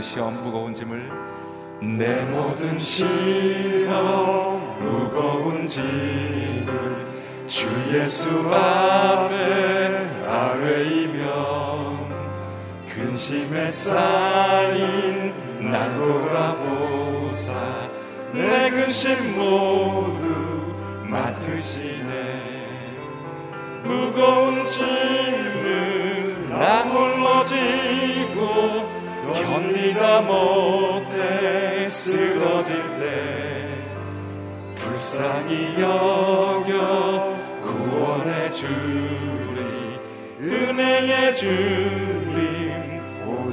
내 모든 시험 무거운 짐을 내 모든 시험 무거운 짐을 주 예수 앞에 아뢰이며 근심에 쌓인 날 돌아보사 내 근심 모두 맡으시네. 무거운 짐을 나 홀로 지고 견디다 못해 쓰러질 때 불쌍히 여겨 구원해 주리 은혜의 주님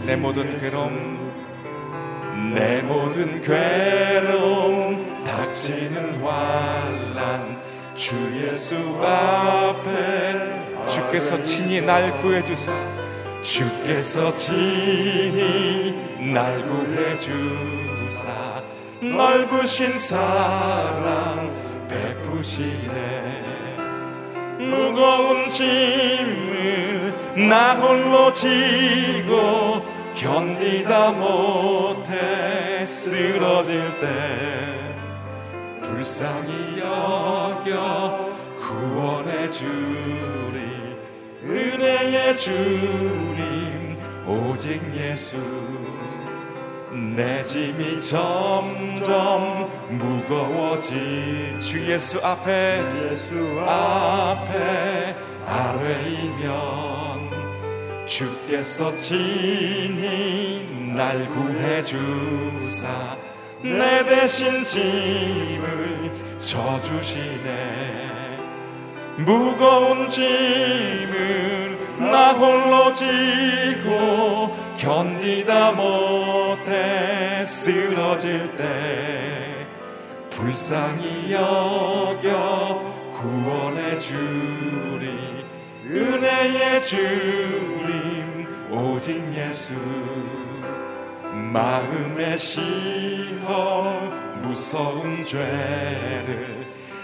내 모든 괴로움 내 모든 괴로움 닥치는 환란 주 예수 앞에 주께서 친히 날 구해주사 주께서 친히 날 구해주사. 넓으신 사랑 베푸시네. 무거운 짐을 나 홀로 지고 견디다 못해 쓰러질 때 불쌍히 여겨 구원해 주리 은혜의 주님 오직 예수. 내 짐이 점점 무거워질 주 예수 앞에 예수 앞에 아뢰이면 주께서 친히 날 구해 주사 내 대신 짐을 져주시네 무거운 짐을 나 홀로 지고 견디다 못해 쓰러질 때 불쌍히 여겨 구원해 주리 은혜의 주님 오직 예수. 마음의 시험 무서운 죄를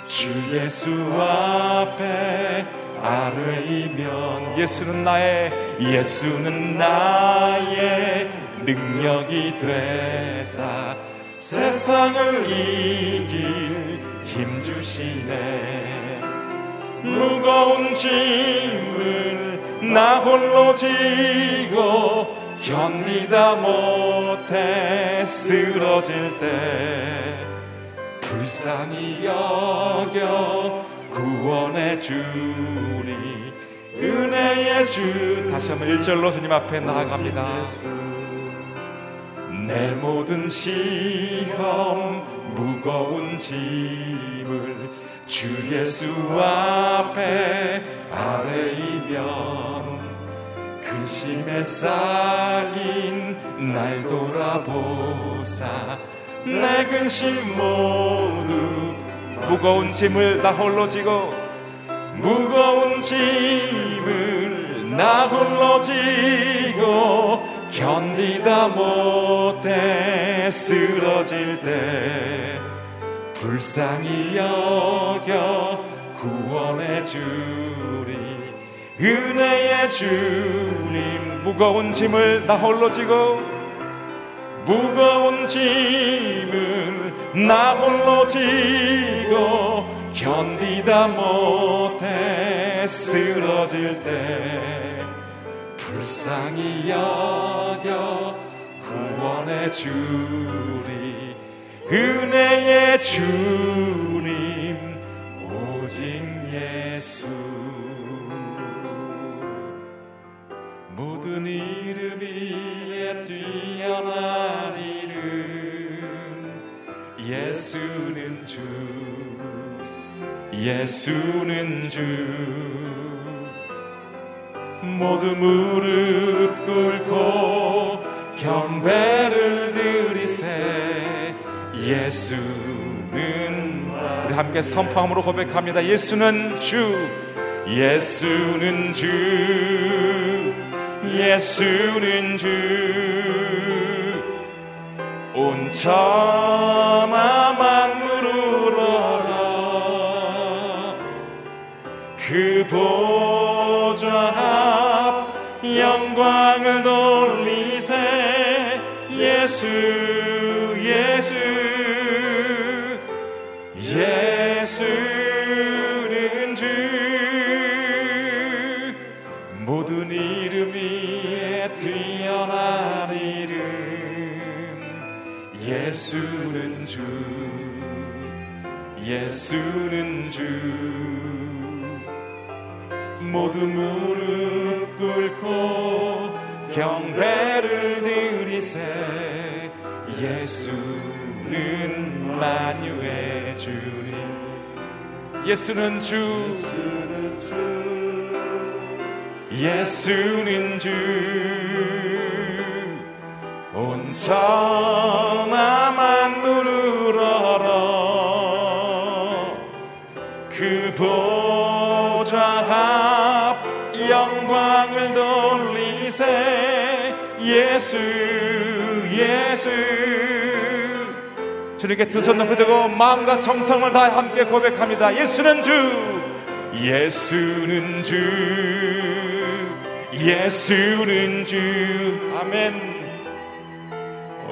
주 예수 앞에 아뢰이면 예수는 나의 예수는 나의 능력이 되사 세상을 이길 힘 주시네. 무거운 짐을 나 홀로 지고 견디다 못해 쓰러질 때 불쌍히 여겨 구원해 주리 은혜의 주. 다시 한번 1절로 주님 앞에 나아갑니다. 내 모든 시험 무거운 짐을 주 예수 앞에 아뢰이면 근심에 쌓인 날 돌아보사 내 근심 모두 무거운 짐을 나 홀로 지고 무거운 짐을 나 홀로 지고 견디다 못해 쓰러질 때 불쌍히 여겨 구원해 주리 은혜의 주님 무거운 짐을 나 홀로 지고 무거운 짐을 나 홀로 지고 견디다 못해 쓰러질 때 불쌍히 여겨 구원해 주리 은혜의 주 예수는 주. 모두 무릎 꿇고 경배를 드리세. 예수는 우리 함께 선포함으로 고백합니다. 예수는 주. 예수는 주. 예수는 주. 온 천하 그 보좌 앞 영광을 돌리세. 예수 예수 예수는 주. 모든 이름 위에 뛰어난 이름. 예수는 주 예수는 주 모두 무릎 꿇고 경배를 드리세. 예수는 만유의 주님. 예수는 주. 예수는 주온 천하 예수 예수. 주님께 두 손 높이 들고 마음과 정성을 다 함께 고백합니다. 예수는 주 예수는 주 예수는 주. 아멘.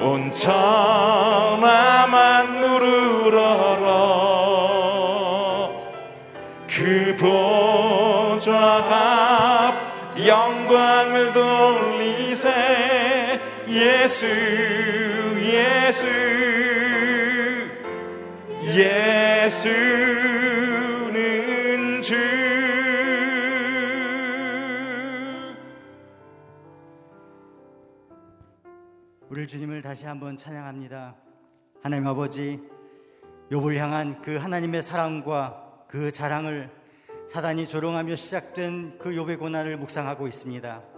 온 천하 만물을 알아 그 보좌 앞 영광을 돌리세 예수 예수 예수는 주 우리 주님을 다시 한번 찬양합니다. 하나님 아버지, 욥을 향한 그 하나님의 사랑과 그 자랑을 사단이 조롱하며 시작된 그 욥의 고난을 묵상하고 있습니다.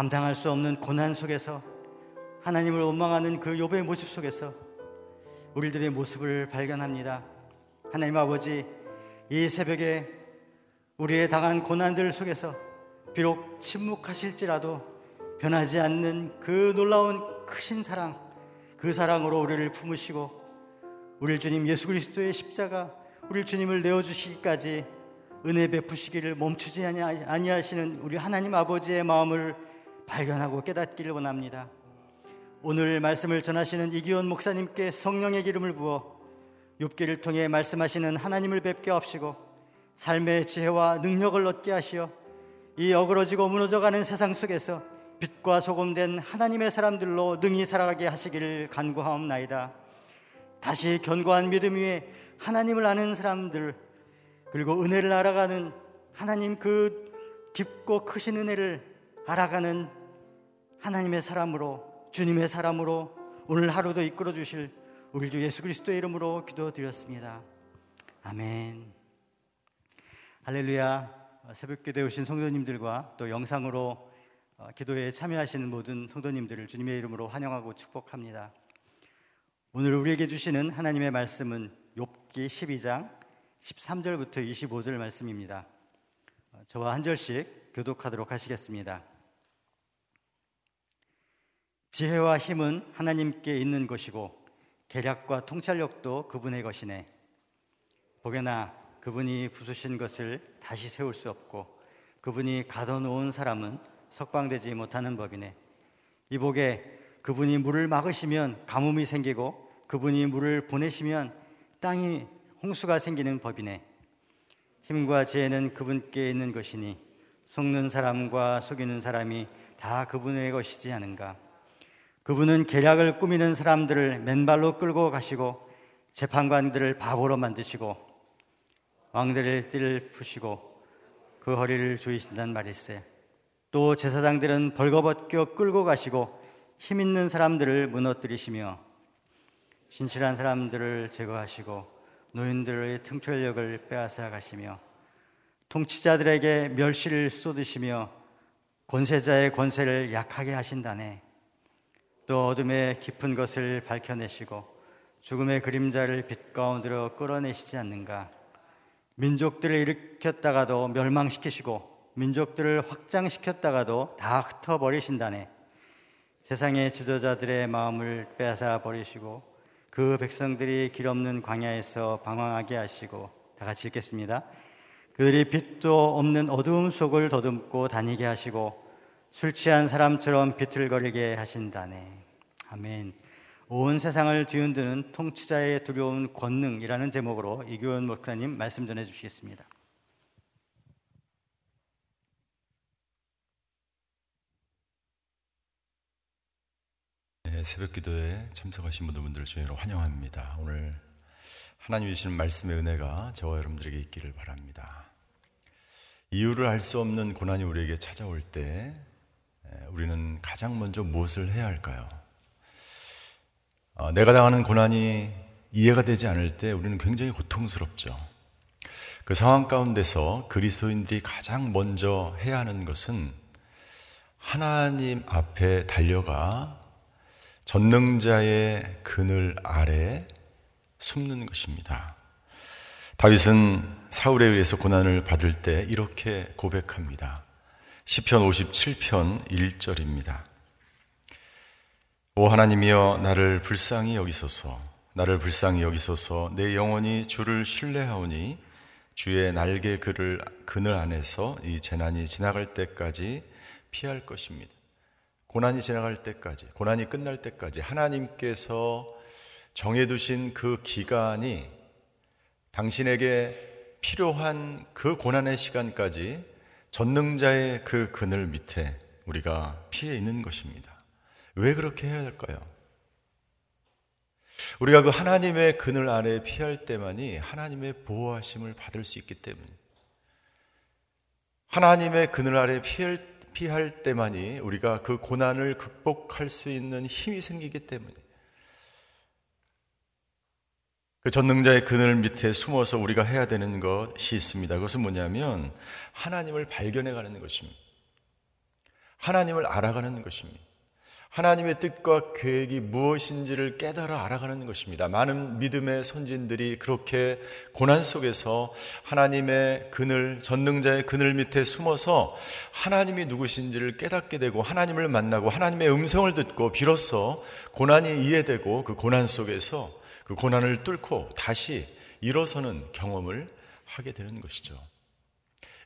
감당할 수 없는 고난 속에서 하나님을 원망하는 그 욥의 모습 속에서 우리들의 모습을 발견합니다. 하나님 아버지, 이 새벽에 우리의 당한 고난들 속에서 비록 침묵하실지라도 변하지 않는 그 놀라운 크신 사랑, 그 사랑으로 우리를 품으시고 우리 주님 예수 그리스도의 십자가 우리 주님을 내어 주시기까지 은혜 베푸시기를 멈추지 아니하시는 우리 하나님 아버지의 마음을 발견하고 깨닫기를 원합니다. 오늘 말씀을 전하시는 이기원 목사님께 성령의 기름을 부어 욥기를 통해 말씀하시는 하나님을 뵙게 하시고 삶의 지혜와 능력을 얻게 하시어 이 어그러지고 무너져가는 세상 속에서 빛과 소금된 하나님의 사람들로 능히 살아가게 하시기를 간구하옵나이다. 다시 견고한 믿음 위에 하나님을 아는 사람들 그리고 은혜를 알아가는 하나님 그 깊고 크신 은혜를 알아가는 하나님의 사람으로 주님의 사람으로 오늘 하루도 이끌어 주실 우리 주 예수 그리스도의 이름으로 기도드렸습니다. 아멘. 할렐루야. 새벽 기도에 오신 성도님들과 또 영상으로 어, 기도에 참여하시는 모든 성도님들을 주님의 이름으로 환영하고 축복합니다. 오늘 우리에게 주시는 하나님의 말씀은 욥기 12장 13절부터 25절 말씀입니다. 어, 저와 한 절씩 교독하도록 하시겠습니다. 지혜와 힘은 하나님께 있는 것이고 계략과 통찰력도 그분의 것이네. 보게나 그분이 부수신 것을 다시 세울 수 없고 그분이 가둬놓은 사람은 석방되지 못하는 법이네. 이복에 그분이 물을 막으시면 가뭄이 생기고 그분이 물을 보내시면 땅이 홍수가 생기는 법이네. 힘과 지혜는 그분께 있는 것이니 속는 사람과 속이는 사람이 다 그분의 것이지 않은가. 그분은 계략을 꾸미는 사람들을 맨발로 끌고 가시고 재판관들을 바보로 만드시고 왕들의 띠를 푸시고 그 허리를 조이신단 말일세. 또 제사장들은 벌거벗겨 끌고 가시고 힘 있는 사람들을 무너뜨리시며 신실한 사람들을 제거하시고 노인들의 통찰력을 빼앗아 가시며 통치자들에게 멸시를 쏟으시며 권세자의 권세를 약하게 하신다네. 또 어둠의 깊은 것을 밝혀내시고 죽음의 그림자를 빛 가운데로 끌어내시지 않는가? 민족들을 일으켰다가도 멸망시키시고 민족들을 확장시켰다가도 다 흩어버리신다네. 세상의 지도자들의 마음을 빼앗아 버리시고 그 백성들이 길 없는 광야에서 방황하게 하시고 다 같이 읽겠습니다. 그들이 빛도 없는 어두움 속을 더듬고 다니게 하시고 술 취한 사람처럼 비틀거리게 하신다네. 아멘. 온 세상을 뒤흔드는 통치자의 두려운 권능이라는 제목으로 이교원 목사님 말씀 전해 주시겠습니다. 네, 새벽 기도에 참석하신 분들을 주의로 환영합니다. 오늘 하나님이 주시는 말씀의 은혜가 저와 여러분들에게 있기를 바랍니다. 이유를 알 수 없는 고난이 우리에게 찾아올 때 우리는 가장 먼저 무엇을 해야 할까요? 어, 내가 당하는 고난이 이해가 되지 않을 때 우리는 굉장히 고통스럽죠. 그 상황 가운데서 그리스도인들이 가장 먼저 해야 하는 것은 하나님 앞에 달려가 전능자의 그늘 아래 숨는 것입니다. 다윗은 사울에 의해서 고난을 받을 때 이렇게 고백합니다. 시편 57편 1절입니다. 오 하나님이여 나를 불쌍히 여기소서 나를 불쌍히 여기소서 내 영혼이 주를 신뢰하오니 주의 날개 그를 그늘 안에서 이 재난이 지나갈 때까지 피할 것입니다. 고난이 지나갈 때까지 고난이 끝날 때까지 하나님께서 정해 두신 그 기간이 당신에게 필요한 그 고난의 시간까지 전능자의 그 그늘 밑에 우리가 피해 있는 것입니다. 왜 그렇게 해야 할까요? 우리가 그 하나님의 그늘 아래 피할 때만이 하나님의 보호하심을 받을 수 있기 때문에 하나님의 그늘 아래 피할, 피할 때만이 우리가 그 고난을 극복할 수 있는 힘이 생기기 때문에 그 전능자의 그늘 밑에 숨어서 우리가 해야 되는 것이 있습니다. 그것은 뭐냐면 하나님을 발견해 가는 것입니다. 하나님을 알아가는 것입니다. 하나님의 뜻과 계획이 무엇인지를 깨달아 알아가는 것입니다. 많은 믿음의 선진들이 그렇게 고난 속에서 하나님의 그늘, 전능자의 그늘 밑에 숨어서 하나님이 누구신지를 깨닫게 되고 하나님을 만나고 하나님의 음성을 듣고 비로소 고난이 이해되고 그 고난 속에서 그 고난을 뚫고 다시 일어서는 경험을 하게 되는 것이죠.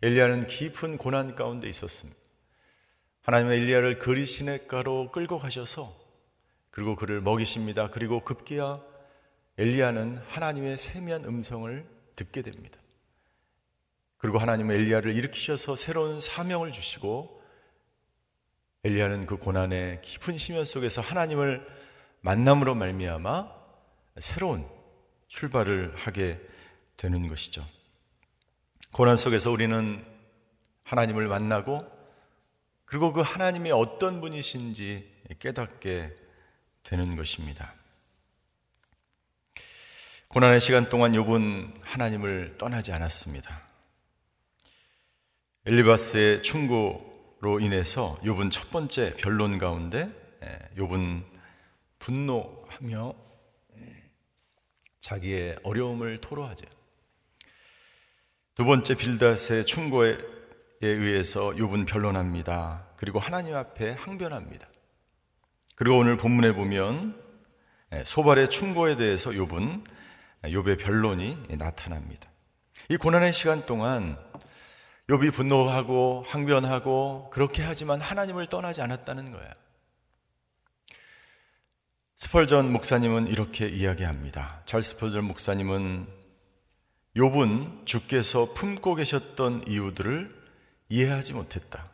엘리야는 깊은 고난 가운데 있었습니다. 하나님의 엘리야를 그리 시냇가로 끌고 가셔서 그리고 그를 먹이십니다. 그리고 급기야 엘리야는 하나님의 세미한 음성을 듣게 됩니다. 그리고 하나님은 엘리야를 일으키셔서 새로운 사명을 주시고 엘리야는 그 고난의 깊은 심연 속에서 하나님을 만남으로 말미암아 새로운 출발을 하게 되는 것이죠. 고난 속에서 우리는 하나님을 만나고 그리고 그 하나님이 어떤 분이신지 깨닫게 되는 것입니다. 고난의 시간 동안 욥은 하나님을 떠나지 않았습니다. 엘리바스의 충고로 인해서 욥은 첫 번째 변론 가운데 욥은 분노하며 자기의 어려움을 토로하죠. 두 번째 빌닷의 충고에 의해서 욥은 변론합니다. 그리고 하나님 앞에 항변합니다. 그리고 오늘 본문에 보면 예, 소발의 충고에 대해서 욥은 욥의 변론이 나타납니다. 이 고난의 시간 동안 욥이 분노하고 항변하고 그렇게 하지만 하나님을 떠나지 않았다는 거야. 스펄전 목사님은 이렇게 이야기합니다. 잘 스펄전 목사님은 욥은 주께서 품고 계셨던 이유들을 이해하지 못했다.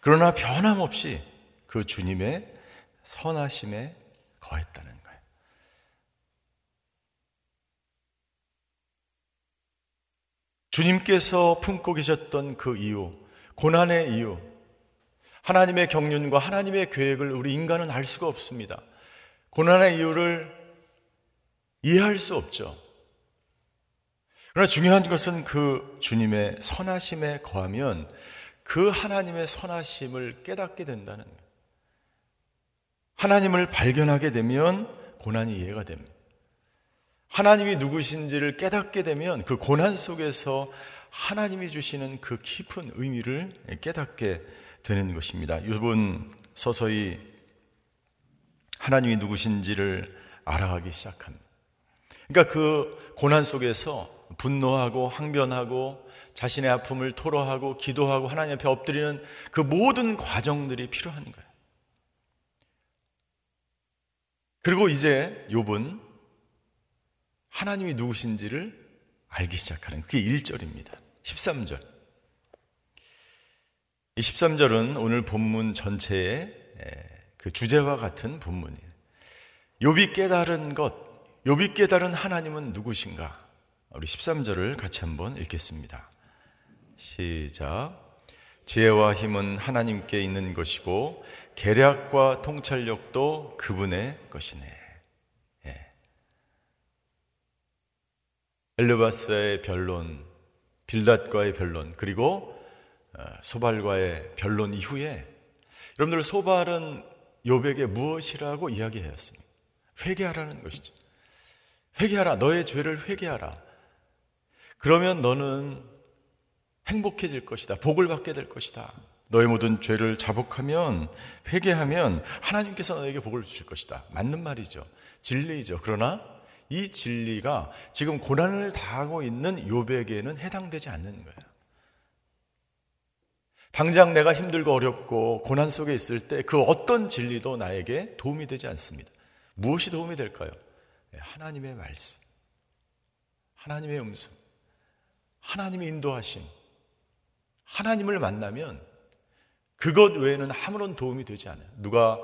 그러나 변함없이 그 주님의 선하심에 거했다는 거예요. 주님께서 품고 계셨던 그 이유, 고난의 이유, 하나님의 경륜과 하나님의 계획을 우리 인간은 알 수가 없습니다. 고난의 이유를 이해할 수 없죠. 그러나 중요한 것은 그 주님의 선하심에 거하면 그 하나님의 선하심을 깨닫게 된다는 거예요. 하나님을 발견하게 되면 고난이 이해가 됩니다. 하나님이 누구신지를 깨닫게 되면 그 고난 속에서 하나님이 주시는 그 깊은 의미를 깨닫게 되는 것입니다. 이분 서서히 하나님이 누구신지를 알아가기 시작합니다. 그러니까 그 고난 속에서 분노하고 항변하고 자신의 아픔을 토로하고 기도하고 하나님 앞에 엎드리는 그 모든 과정들이 필요한 거예요. 그리고 이제 욥은 하나님이 누구신지를 알기 시작하는 그게 1절입니다. 13절. 이 13절은 오늘 본문 전체의 그 주제와 같은 본문이에요. 욥이 깨달은 것, 욥이 깨달은 하나님은 누구신가? 우리 13절을 같이 한번 읽겠습니다. 시작. 지혜와 힘은 하나님께 있는 것이고 계략과 통찰력도 그분의 것이네. 예. 엘르바스의 변론, 빌닷과의 변론, 그리고 어, 소발과의 변론 이후에 여러분들 소발은 요백에 무엇이라고 이야기하였습니까? 회개하라는 것이죠. 회개하라. 너의 죄를 회개하라. 그러면 너는 행복해질 것이다. 복을 받게 될 것이다. 너의 모든 죄를 자복하면 회개하면 하나님께서 너에게 복을 주실 것이다. 맞는 말이죠. 진리이죠. 그러나 이 진리가 지금 고난을 당하고 있는 요백에는 해당되지 않는 거예요. 당장 내가 힘들고 어렵고 고난 속에 있을 때 그 어떤 진리도 나에게 도움이 되지 않습니다. 무엇이 도움이 될까요? 네, 하나님의 말씀, 하나님의 음성, 하나님의 인도하심, 하나님을 만나면 그것 외에는 아무런 도움이 되지 않아요. 누가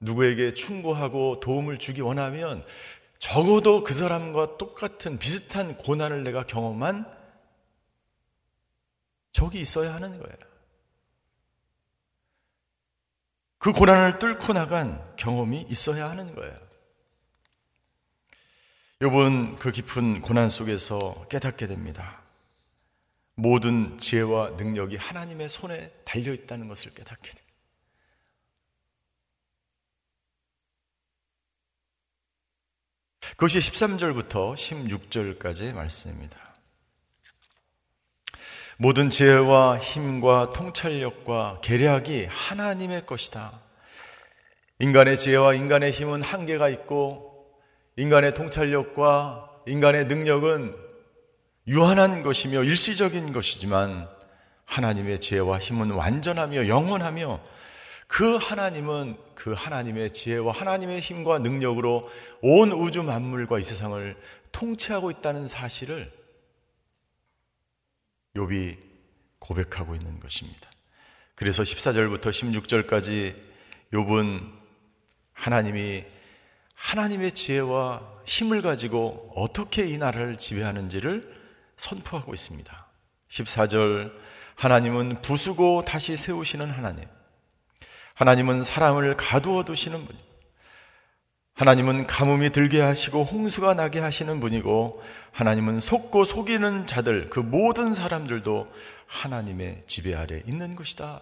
누구에게 충고하고 도움을 주기 원하면 적어도 그 사람과 똑같은 비슷한 고난을 내가 경험한 적이 있어야 하는 거예요. 그 고난을 뚫고 나간 경험이 있어야 하는 거예요. 요번 그 깊은 고난 속에서 깨닫게 됩니다. 모든 지혜와 능력이 하나님의 손에 달려 있다는 것을 깨닫게 됩니다. 그것이 13절부터 16절까지의 말씀입니다. 모든 지혜와 힘과 통찰력과 계략이 하나님의 것이다. 인간의 지혜와 인간의 힘은 한계가 있고 인간의 통찰력과 인간의 능력은 유한한 것이며 일시적인 것이지만 하나님의 지혜와 힘은 완전하며 영원하며 그 하나님은 그 하나님의 지혜와 하나님의 힘과 능력으로 온 우주 만물과 이 세상을 통치하고 있다는 사실을 욥이 고백하고 있는 것입니다. 그래서 14절부터 16절까지 욥은 하나님이 하나님의 지혜와 힘을 가지고 어떻게 이 나라를 지배하는지를 선포하고 있습니다. 14절 하나님은 부수고 다시 세우시는 하나님. 하나님은 사람을 가두어 두시는 분. 하나님은 가뭄이 들게 하시고 홍수가 나게 하시는 분이고 하나님은 속고 속이는 자들 그 모든 사람들도 하나님의 지배 아래 있는 것이다.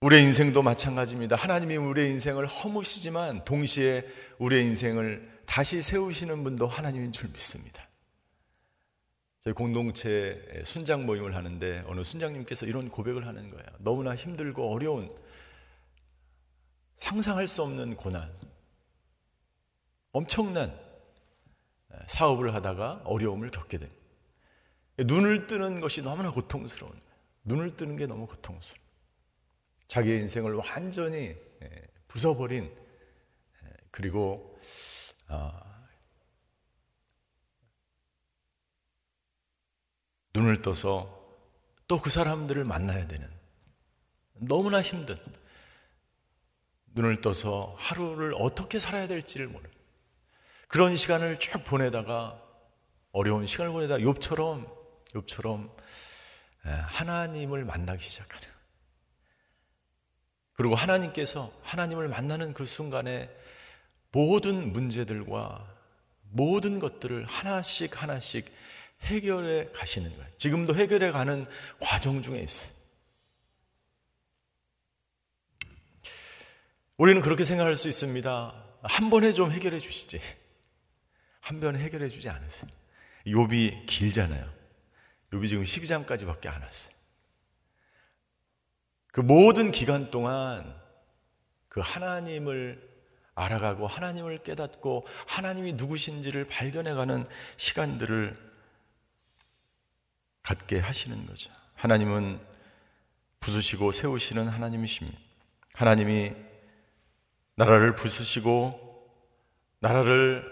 우리의 인생도 마찬가지입니다. 하나님이 우리의 인생을 허무시지만 동시에 우리의 인생을 다시 세우시는 분도 하나님인 줄 믿습니다. 저희 공동체 순장 모임을 하는데 어느 순장님께서 이런 고백을 하는 거예요. 너무나 힘들고 어려운 상상할 수 없는 고난, 엄청난 사업을 하다가 어려움을 겪게 됩니다. 눈을 뜨는 것이 너무나 고통스러운. 눈을 뜨는 게 너무 고통스러워. 자기의 인생을 완전히 부숴버린 그리고 어, 눈을 떠서 또 그 사람들을 만나야 되는 너무나 힘든 눈을 떠서 하루를 어떻게 살아야 될지를 모르는 그런 시간을 쭉 보내다가 어려운 시간을 보내다 욥처럼 욥처럼 하나님을 만나기 시작하는 그리고 하나님께서 하나님을 만나는 그 순간에 모든 문제들과 모든 것들을 하나씩 하나씩 해결해 가시는 거예요. 지금도 해결해 가는 과정 중에 있어요. 우리는 그렇게 생각할 수 있습니다. 한 번에 좀 해결해 주시지. 한 번에 해결해 주지 않으세요. 욥이 길잖아요. 욥이 지금 12장까지밖에 안 왔어요. 그 모든 기간 동안 그 하나님을 알아가고 하나님을 깨닫고 하나님이 누구신지를 발견해가는 시간들을 갖게 하시는 거죠. 하나님은 부수시고 세우시는 하나님이십니다. 하나님이 나라를 부수시고 나라를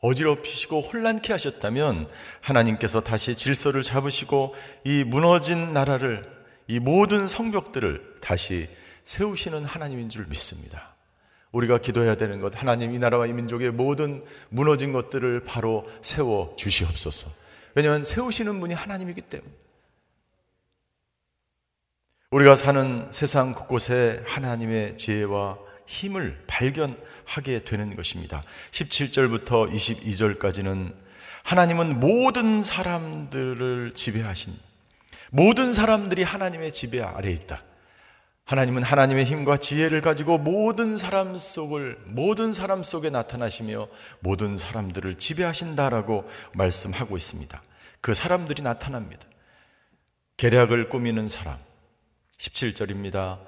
어지럽히시고 혼란케 하셨다면 하나님께서 다시 질서를 잡으시고 이 무너진 나라를 이 모든 성벽들을 다시 세우시는 하나님인 줄 믿습니다. 우리가 기도해야 되는 것 하나님 이 나라와 이 민족의 모든 무너진 것들을 바로 세워 주시옵소서. 왜냐하면 세우시는 분이 하나님이기 때문에 우리가 사는 세상 곳곳에 하나님의 지혜와 힘을 발견하게 되는 것입니다. 17절부터 22절까지는 하나님은 모든 사람들을 지배하신 모든 사람들이 하나님의 지배 아래 있다. 하나님은 하나님의 힘과 지혜를 가지고 모든 사람 속을 모든 사람 속에 나타나시며 모든 사람들을 지배하신다라고 말씀하고 있습니다. 그 사람들이 나타납니다. 계략을 꾸미는 사람, 17절입니다.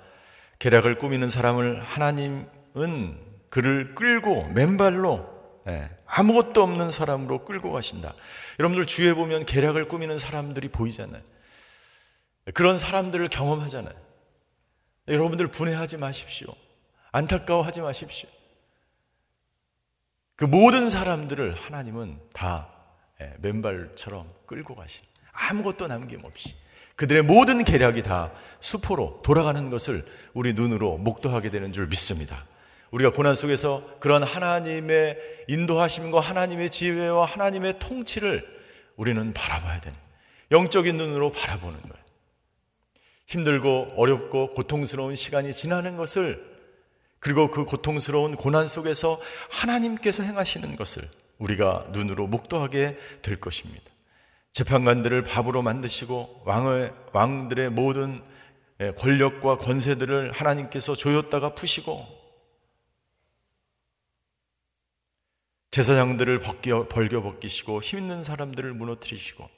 계략을 꾸미는 사람을 하나님은 그를 끌고 맨발로 예, 아무것도 없는 사람으로 끌고 가신다. 여러분들 주위에 보면 계략을 꾸미는 사람들이 보이잖아요. 그런 사람들을 경험하잖아요. 여러분들 분해하지 마십시오. 안타까워하지 마십시오. 그 모든 사람들을 하나님은 다 예, 맨발처럼 끌고 가신 아무것도 남김없이 그들의 모든 계략이 다 수포로 돌아가는 것을 우리 눈으로 목도하게 되는 줄 믿습니다. 우리가 고난 속에서 그런 하나님의 인도하심과 하나님의 지혜와 하나님의 통치를 우리는 바라봐야 되는 영적인 눈으로 바라보는 거예요. 힘들고 어렵고 고통스러운 시간이 지나는 것을 그리고 그 고통스러운 고난 속에서 하나님께서 행하시는 것을 우리가 눈으로 목도하게 될 것입니다. 재판관들을 밥으로 만드시고 왕의 왕들의 모든 예, 권력과 권세들을 하나님께서 조였다가 푸시고 제사장들을 벌겨 벗기시고 힘 있는 사람들을 무너뜨리시고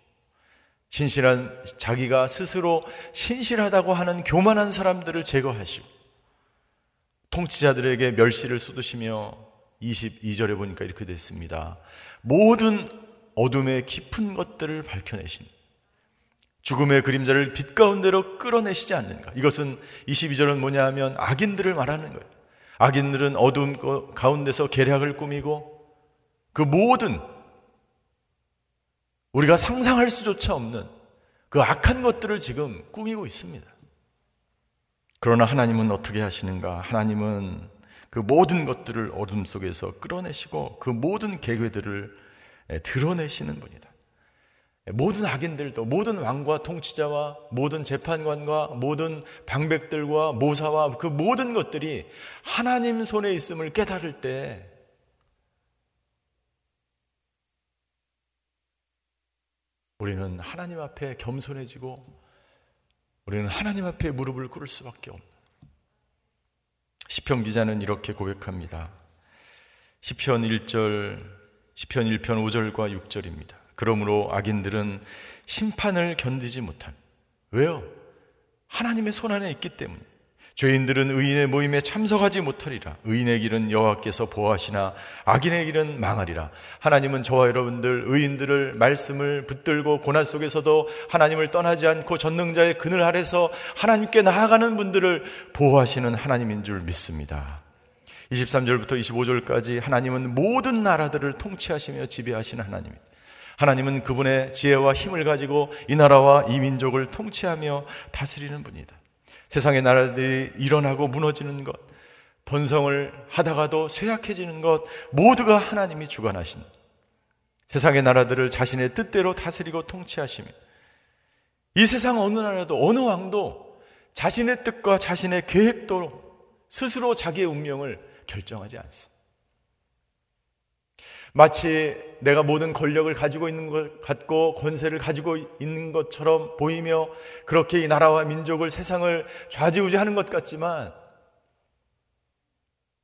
신실한 자기가 스스로 신실하다고 하는 교만한 사람들을 제거하시고 통치자들에게 멸시를 쏟으시며 22절에 보니까 이렇게 됐습니다. 모든 어둠의 깊은 것들을 밝혀내신 죽음의 그림자를 빛 가운데로 끌어내시지 않는가. 이것은 22절은 뭐냐 하면 악인들을 말하는 거예요. 악인들은 어둠 가운데서 계략을 꾸미고 그 모든 우리가 상상할 수조차 없는 그 악한 것들을 지금 꾸미고 있습니다. 그러나 하나님은 어떻게 하시는가? 하나님은 그 모든 것들을 어둠 속에서 끌어내시고 그 모든 계획들을 드러내시는 분이다. 모든 악인들도 모든 왕과 통치자와 모든 재판관과 모든 방백들과 모사와 그 모든 것들이 하나님 손에 있음을 깨달을 때 우리는 하나님 앞에 겸손해지고 우리는 하나님 앞에 무릎을 꿇을 수밖에 없는 시편 기자는 이렇게 고백합니다. 시편 1절 시편 1편 5절과 6절입니다. 그러므로 악인들은 심판을 견디지 못한 왜요? 하나님의 손 안에 있기 때문에 죄인들은 의인의 모임에 참석하지 못하리라. 의인의 길은 여호와께서 보호하시나 악인의 길은 망하리라. 하나님은 저와 여러분들 의인들을 말씀을 붙들고 고난 속에서도 하나님을 떠나지 않고 전능자의 그늘 아래서 하나님께 나아가는 분들을 보호하시는 하나님인 줄 믿습니다. 23절부터 25절까지 하나님은 모든 나라들을 통치하시며 지배하시는 하나님입니다. 하나님은 그분의 지혜와 힘을 가지고 이 나라와 이 민족을 통치하며 다스리는 분이다. 세상의 나라들이 일어나고 무너지는 것, 번성을 하다가도 쇠약해지는 것, 모두가 하나님이 주관하신 세상의 나라들을 자신의 뜻대로 다스리고 통치하시며 이 세상 어느 나라도 어느 왕도 자신의 뜻과 자신의 계획도 스스로 자기의 운명을 결정하지 않습니다. 마치 내가 모든 권력을 가지고 있는 것 같고 권세를 가지고 있는 것처럼 보이며 그렇게 이 나라와 민족을 세상을 좌지우지하는 것 같지만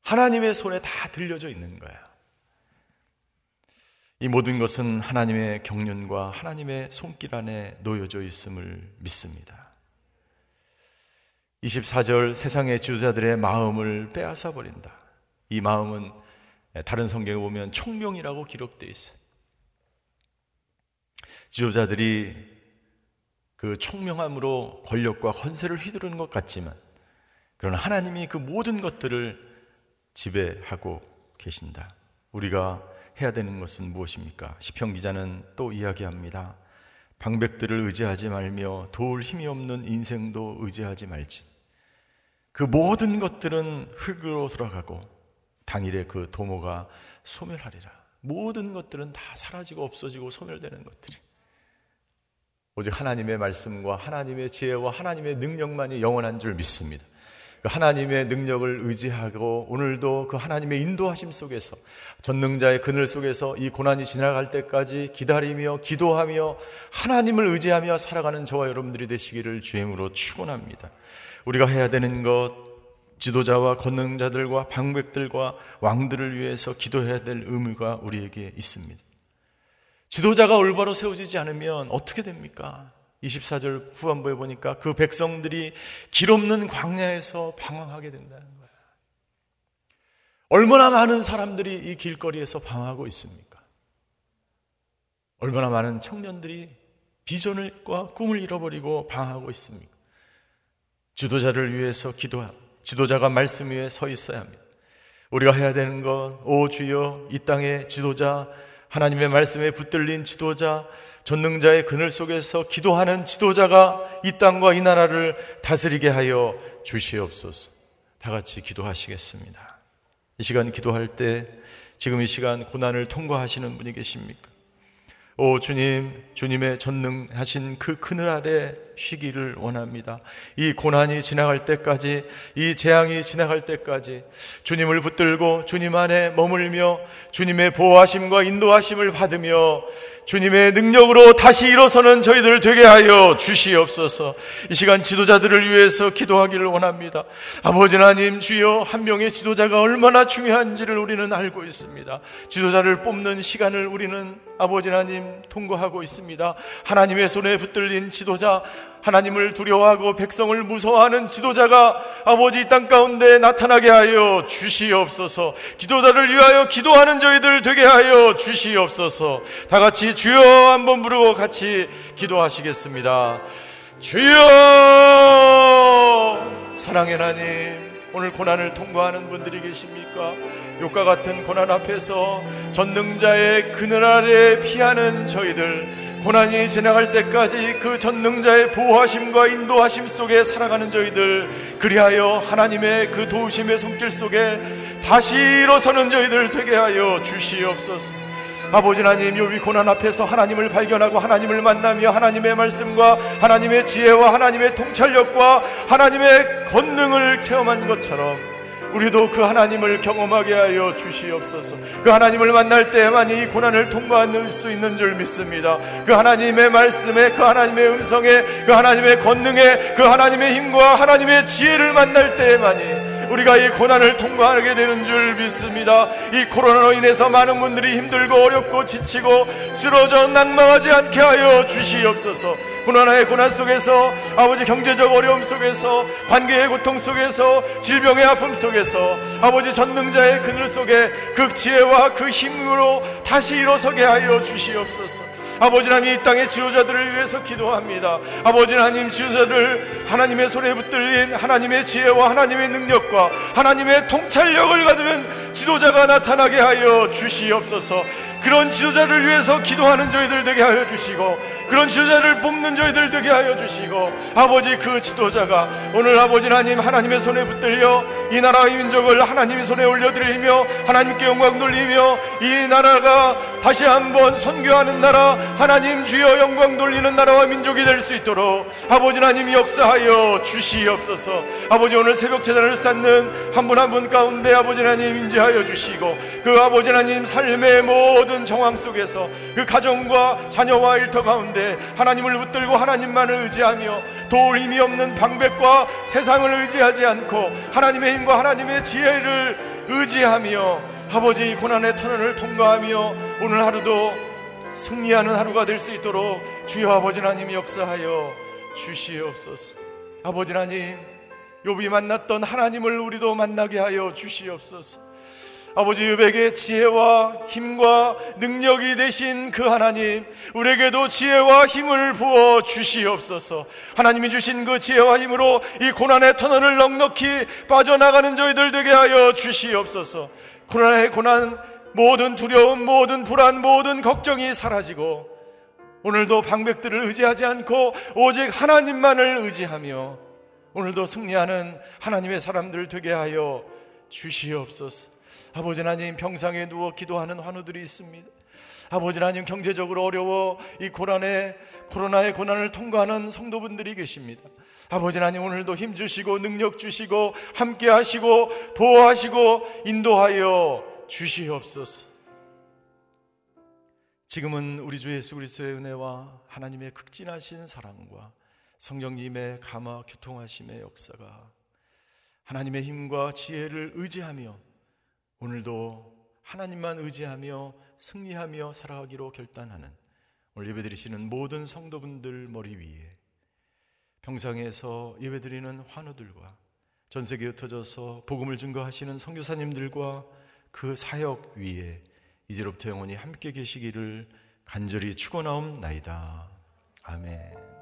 하나님의 손에 다 들려져 있는 거야. 이 모든 것은 하나님의 경륜과 하나님의 손길 안에 놓여져 있음을 믿습니다. 24절 세상의 지도자들의 마음을 빼앗아 버린다. 이 마음은 다른 성경에 보면 총명이라고 기록되어 있어요. 지도자들이 그 총명함으로 권력과 권세를 휘두르는 것 같지만 그러나 하나님이 그 모든 것들을 지배하고 계신다. 우리가 해야 되는 것은 무엇입니까? 시편 기자는 또 이야기합니다. 방백들을 의지하지 말며 도울 힘이 없는 인생도 의지하지 말지. 그 모든 것들은 흙으로 돌아가고 당일에 그 도모가 소멸하리라. 모든 것들은 다 사라지고 없어지고 소멸되는 것들이. 오직 하나님의 말씀과 하나님의 지혜와 하나님의 능력만이 영원한 줄 믿습니다. 그 하나님의 능력을 의지하고 오늘도 그 하나님의 인도하심 속에서 전능자의 그늘 속에서 이 고난이 지나갈 때까지 기다리며 기도하며 하나님을 의지하며 살아가는 저와 여러분들이 되시기를 주임으로 축원합니다. 우리가 해야 되는 것 지도자와 권능자들과 방백들과 왕들을 위해서 기도해야 될 의무가 우리에게 있습니다. 지도자가 올바로 세워지지 않으면 어떻게 됩니까? 24절 후반부에 보니까 그 백성들이 길 없는 광야에서 방황하게 된다는 거야. 얼마나 많은 사람들이 이 길거리에서 방황하고 있습니까? 얼마나 많은 청년들이 비전과 꿈을 잃어버리고 방황하고 있습니까? 지도자를 위해서 기도하, 지도자가 말씀 위에 서 있어야 합니다. 우리가 해야 되는 것, 오 주여, 이 땅의 지도자, 하나님의 말씀에 붙들린 지도자, 전능자의 그늘 속에서 기도하는 지도자가 이 땅과 이 나라를 다스리게 하여 주시옵소서. 다 같이 기도하시겠습니다. 이 시간 기도할 때 지금 이 시간 고난을 통과하시는 분이 계십니까? 오 주님, 주님의 전능하신 그 그늘 아래 쉬기를 원합니다. 이 고난이 지나갈 때까지, 이 재앙이 지나갈 때까지 주님을 붙들고 주님 안에 머물며 주님의 보호하심과 인도하심을 받으며 주님의 능력으로 다시 일어서는 저희들 되게 하여 주시옵소서. 이 시간 지도자들을 위해서 기도하기를 원합니다. 아버지 하나님 주여 한 명의 지도자가 얼마나 중요한지를 우리는 알고 있습니다. 지도자를 뽑는 시간을 우리는 아버지 하나님 통과하고 있습니다. 하나님의 손에 붙들린 지도자 하나님을 두려워하고 백성을 무서워하는 지도자가 아버지 땅 가운데 나타나게 하여 주시옵소서. 기도자를 위하여 기도하는 저희들 되게 하여 주시옵소서. 다 같이 주여 한번 부르고 같이 기도하시겠습니다. 주여 사랑의 하나님 오늘 고난을 통과하는 분들이 계십니까? 욕과 같은 고난 앞에서 전능자의 그늘 아래 피하는 저희들 고난이 지나갈 때까지 그 전능자의 보호하심과 인도하심 속에 살아가는 저희들 그리하여 하나님의 그 도우심의 손길 속에 다시 일어서는 저희들 되게 하여 주시옵소서. 아버지 하나님 요비 고난 앞에서 하나님을 발견하고 하나님을 만나며 하나님의 말씀과 하나님의 지혜와 하나님의 통찰력과 하나님의 권능을 체험한 것처럼 우리도 그 하나님을 경험하게 하여 주시옵소서. 그 하나님을 만날 때만 이 고난을 통과할 수 있는 줄 믿습니다. 그 하나님의 말씀에, 그 하나님의 음성에, 그 하나님의 권능에, 그 하나님의 힘과 하나님의 지혜를 만날 때만이 우리가 이 고난을 통과하게 되는 줄 믿습니다. 이 코로나로 인해서 많은 분들이 힘들고 어렵고 지치고 쓰러져 낭망하지 않게 하여 주시옵소서. 고난의 고난 속에서 아버지 경제적 어려움 속에서 관계의 고통 속에서 질병의 아픔 속에서 아버지 전능자의 그늘 속에 그 지혜와 그 힘으로 다시 일어서게 하여 주시옵소서. 아버지 하나님 이 땅의 지도자들을 위해서 기도합니다. 아버지 하나님 지도자들 하나님의 손에 붙들린 하나님의 지혜와 하나님의 능력과 하나님의 통찰력을 가지면 지도자가 나타나게 하여 주시옵소서. 그런 지도자를 위해서 기도하는 저희들 되게 하여 주시고 그런 지도자를 뽑는 저희들 되게 하여 주시고 아버지 그 지도자가 오늘 아버지 하나님 하나님의 손에 붙들려 이 나라의 민족을 하나님의 손에 올려드리며 하나님께 영광 돌리며 이 나라가 다시 한번 선교하는 나라 하나님 주여 영광 돌리는 나라와 민족이 될 수 있도록 아버지 하나님 역사하여 주시옵소서. 아버지 오늘 새벽 재단을 쌓는 한 분 한 분 가운데 아버지 하나님 인지하여 주시고 그 아버지 하나님 삶의 모든 정황 속에서 그 가정과 자녀와 일터 가운데 가운데 하나님을 붙들고 하나님만을 의지하며 도울 힘이 없는 방백과 세상을 의지하지 않고 하나님의 힘과 하나님의 지혜를 의지하며 아버지 고난의 터널을 통과하며 오늘 하루도 승리하는 하루가 될 수 있도록 주여 아버지 하나님 역사하여 주시옵소서. 아버지 하나님, 욥이 만났던 하나님을 우리도 만나게 하여 주시옵소서. 아버지 유백의 지혜와 힘과 능력이 되신 그 하나님, 우리에게도 지혜와 힘을 부어 주시옵소서. 하나님이 주신 그 지혜와 힘으로 이 고난의 터널을 넉넉히 빠져나가는 저희들 되게 하여 주시옵소서. 고난의 고난, 모든 두려움, 모든 불안, 모든 걱정이 사라지고 오늘도 방백들을 의지하지 않고 오직 하나님만을 의지하며 오늘도 승리하는 하나님의 사람들 되게 하여 주시옵소서. 아버지 하나님 병상에 누워 기도하는 환우들이 있습니다. 아버지 하나님 경제적으로 어려워 이 고난의 코로나의 고난을 통과하는 성도분들이 계십니다. 아버지 하나님 오늘도 힘 주시고 능력 주시고 함께 하시고 보호하시고 인도하여 주시옵소서. 지금은 우리 주 예수 그리스도의 은혜와 하나님의 극진하신 사랑과 성령님의 감화 교통하심의 역사가 하나님의 힘과 지혜를 의지하며 오늘도 하나님만 의지하며 승리하며 살아가기로 결단하는 오늘 예배드리시는 모든 성도분들 머리 위에 평상에서 예배드리는 환우들과 전 세계에 흩어져서 복음을 증거하시는 선교사님들과 그 사역 위에 이제로부터 영원히 함께 계시기를 간절히 축원하옵나이다. 아멘.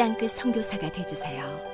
땅끝 성교사가 되주세요